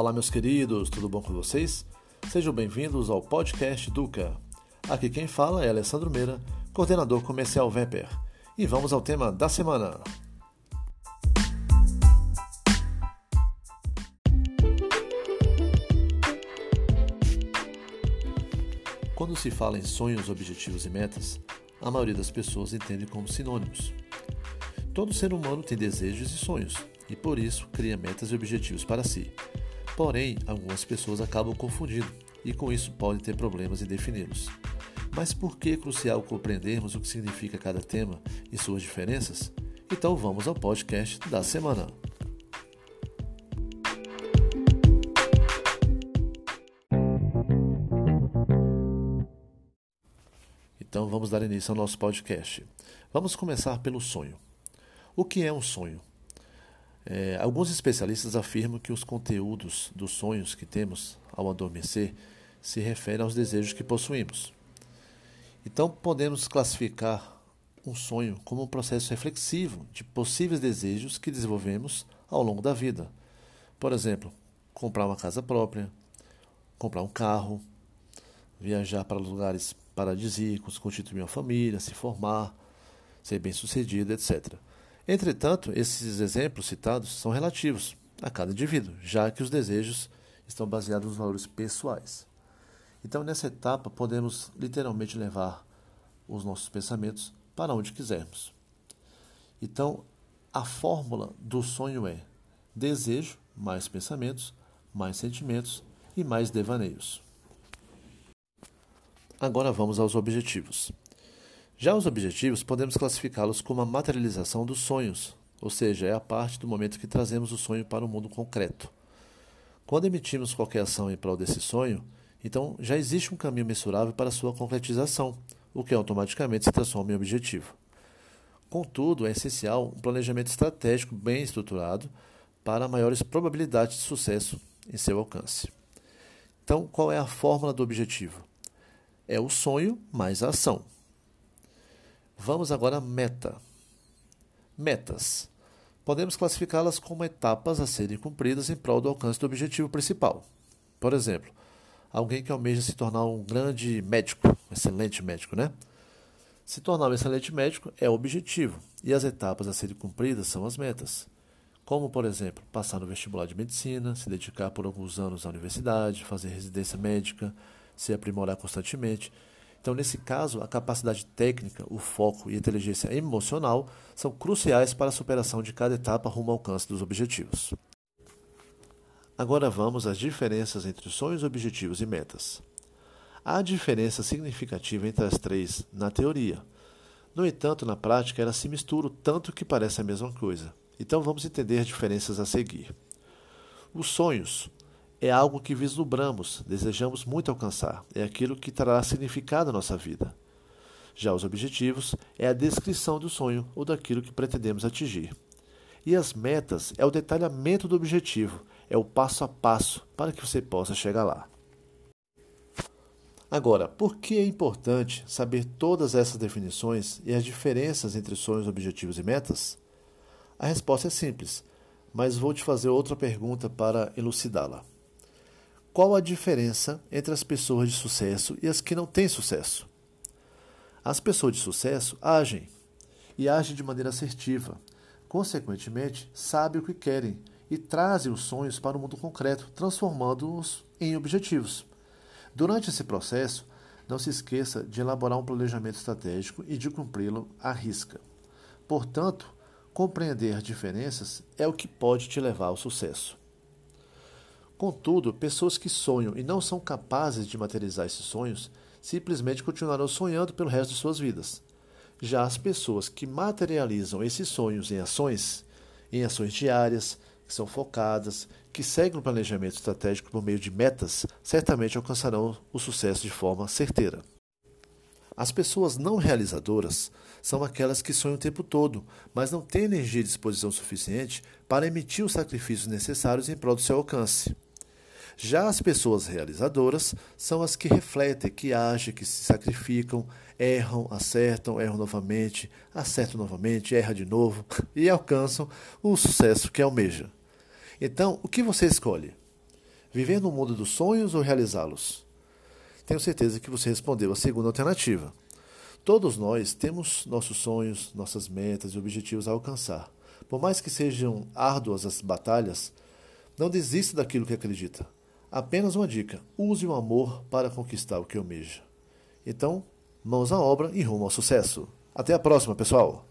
Olá, meus queridos, tudo bom com vocês? Sejam bem-vindos ao podcast Duca. Aqui quem fala é Alessandro Meira, coordenador comercial Vemper. E vamos ao tema da semana. Quando se fala em sonhos, objetivos e metas, a maioria das pessoas entende como sinônimos. Todo ser humano tem desejos e sonhos, e por isso cria metas e objetivos para si. Porém, algumas pessoas acabam confundindo e com isso podem ter problemas em defini-los. Mas por que é crucial compreendermos o que significa cada tema e suas diferenças? Então vamos ao podcast da semana. Então vamos dar início ao nosso podcast. Vamos começar pelo sonho. O que é um sonho? É, alguns especialistas afirmam que os conteúdos dos sonhos que temos ao adormecer se referem aos desejos que possuímos. Então, podemos classificar um sonho como um processo reflexivo de possíveis desejos que desenvolvemos ao longo da vida. Por exemplo, comprar uma casa própria, comprar um carro, viajar para lugares paradisíacos, constituir uma família, se formar, ser bem-sucedido, etc. Entretanto, esses exemplos citados são relativos a cada indivíduo, já que os desejos estão baseados nos valores pessoais. Então, nessa etapa, podemos literalmente levar os nossos pensamentos para onde quisermos. Então, a fórmula do sonho é desejo mais pensamentos, mais sentimentos e mais devaneios. Agora vamos aos objetivos. Já os objetivos podemos classificá-los como a materialização dos sonhos, ou seja, é a parte do momento que trazemos o sonho para o mundo concreto. Quando emitimos qualquer ação em prol desse sonho, então já existe um caminho mensurável para sua concretização, o que automaticamente se transforma em objetivo. Contudo, é essencial um planejamento estratégico bem estruturado para maiores probabilidades de sucesso em seu alcance. Então, qual é a fórmula do objetivo? É o sonho mais a ação. Vamos agora à meta. Metas. Podemos classificá-las como etapas a serem cumpridas em prol do alcance do objetivo principal. Por exemplo, alguém que almeja se tornar um grande médico, um excelente médico, né? Se tornar um excelente médico é o objetivo, e as etapas a serem cumpridas são as metas. Como, por exemplo, passar no vestibular de medicina, se dedicar por alguns anos à universidade, fazer residência médica, se aprimorar constantemente então, nesse caso, a capacidade técnica, o foco e a inteligência emocional são cruciais para a superação de cada etapa rumo ao alcance dos objetivos. Agora vamos às diferenças entre sonhos, objetivos e metas. Há diferença significativa entre as três na teoria. No entanto, na prática, elas se misturam tanto que parecem a mesma coisa. Então vamos entender as diferenças a seguir. Os sonhos é algo que vislumbramos, desejamos muito alcançar, é aquilo que trará significado à nossa vida. Já os objetivos é a descrição do sonho ou daquilo que pretendemos atingir. E as metas é o detalhamento do objetivo, é o passo a passo para que você possa chegar lá. Agora, por que é importante saber todas essas definições e as diferenças entre sonhos, objetivos e metas? A resposta é simples, mas vou te fazer outra pergunta para elucidá-la. Qual a diferença entre as pessoas de sucesso e as que não têm sucesso? As pessoas de sucesso agem e agem de maneira assertiva. Consequentemente, sabem o que querem e trazem os sonhos para o mundo concreto, transformando-os em objetivos. Durante esse processo, não se esqueça de elaborar um planejamento estratégico e de cumpri-lo à risca. Portanto, compreender as diferenças é o que pode te levar ao sucesso. Contudo, pessoas que sonham e não são capazes de materializar esses sonhos simplesmente continuarão sonhando pelo resto de suas vidas. Já as pessoas que materializam esses sonhos em ações, em ações diárias, que são focadas, que seguem o planejamento estratégico por meio de metas, certamente alcançarão o sucesso de forma certeira. As pessoas não realizadoras são aquelas que sonham o tempo todo, mas não têm energia e disposição suficiente para emitir os sacrifícios necessários em prol do seu alcance. Já as pessoas realizadoras são as que refletem, que agem, que se sacrificam, erram, acertam, erram novamente, acertam novamente, erram de novo e alcançam o sucesso que almeja. Então, o que você escolhe? Viver no mundo dos sonhos ou realizá-los? Tenho certeza que você respondeu a segunda alternativa. Todos nós temos nossos sonhos, nossas metas e objetivos a alcançar. Por mais que sejam árduas as batalhas, não desista daquilo que acredita. Apenas uma dica: use o amor para conquistar o que almeja. Então, mãos à obra e rumo ao sucesso. Até a próxima, pessoal!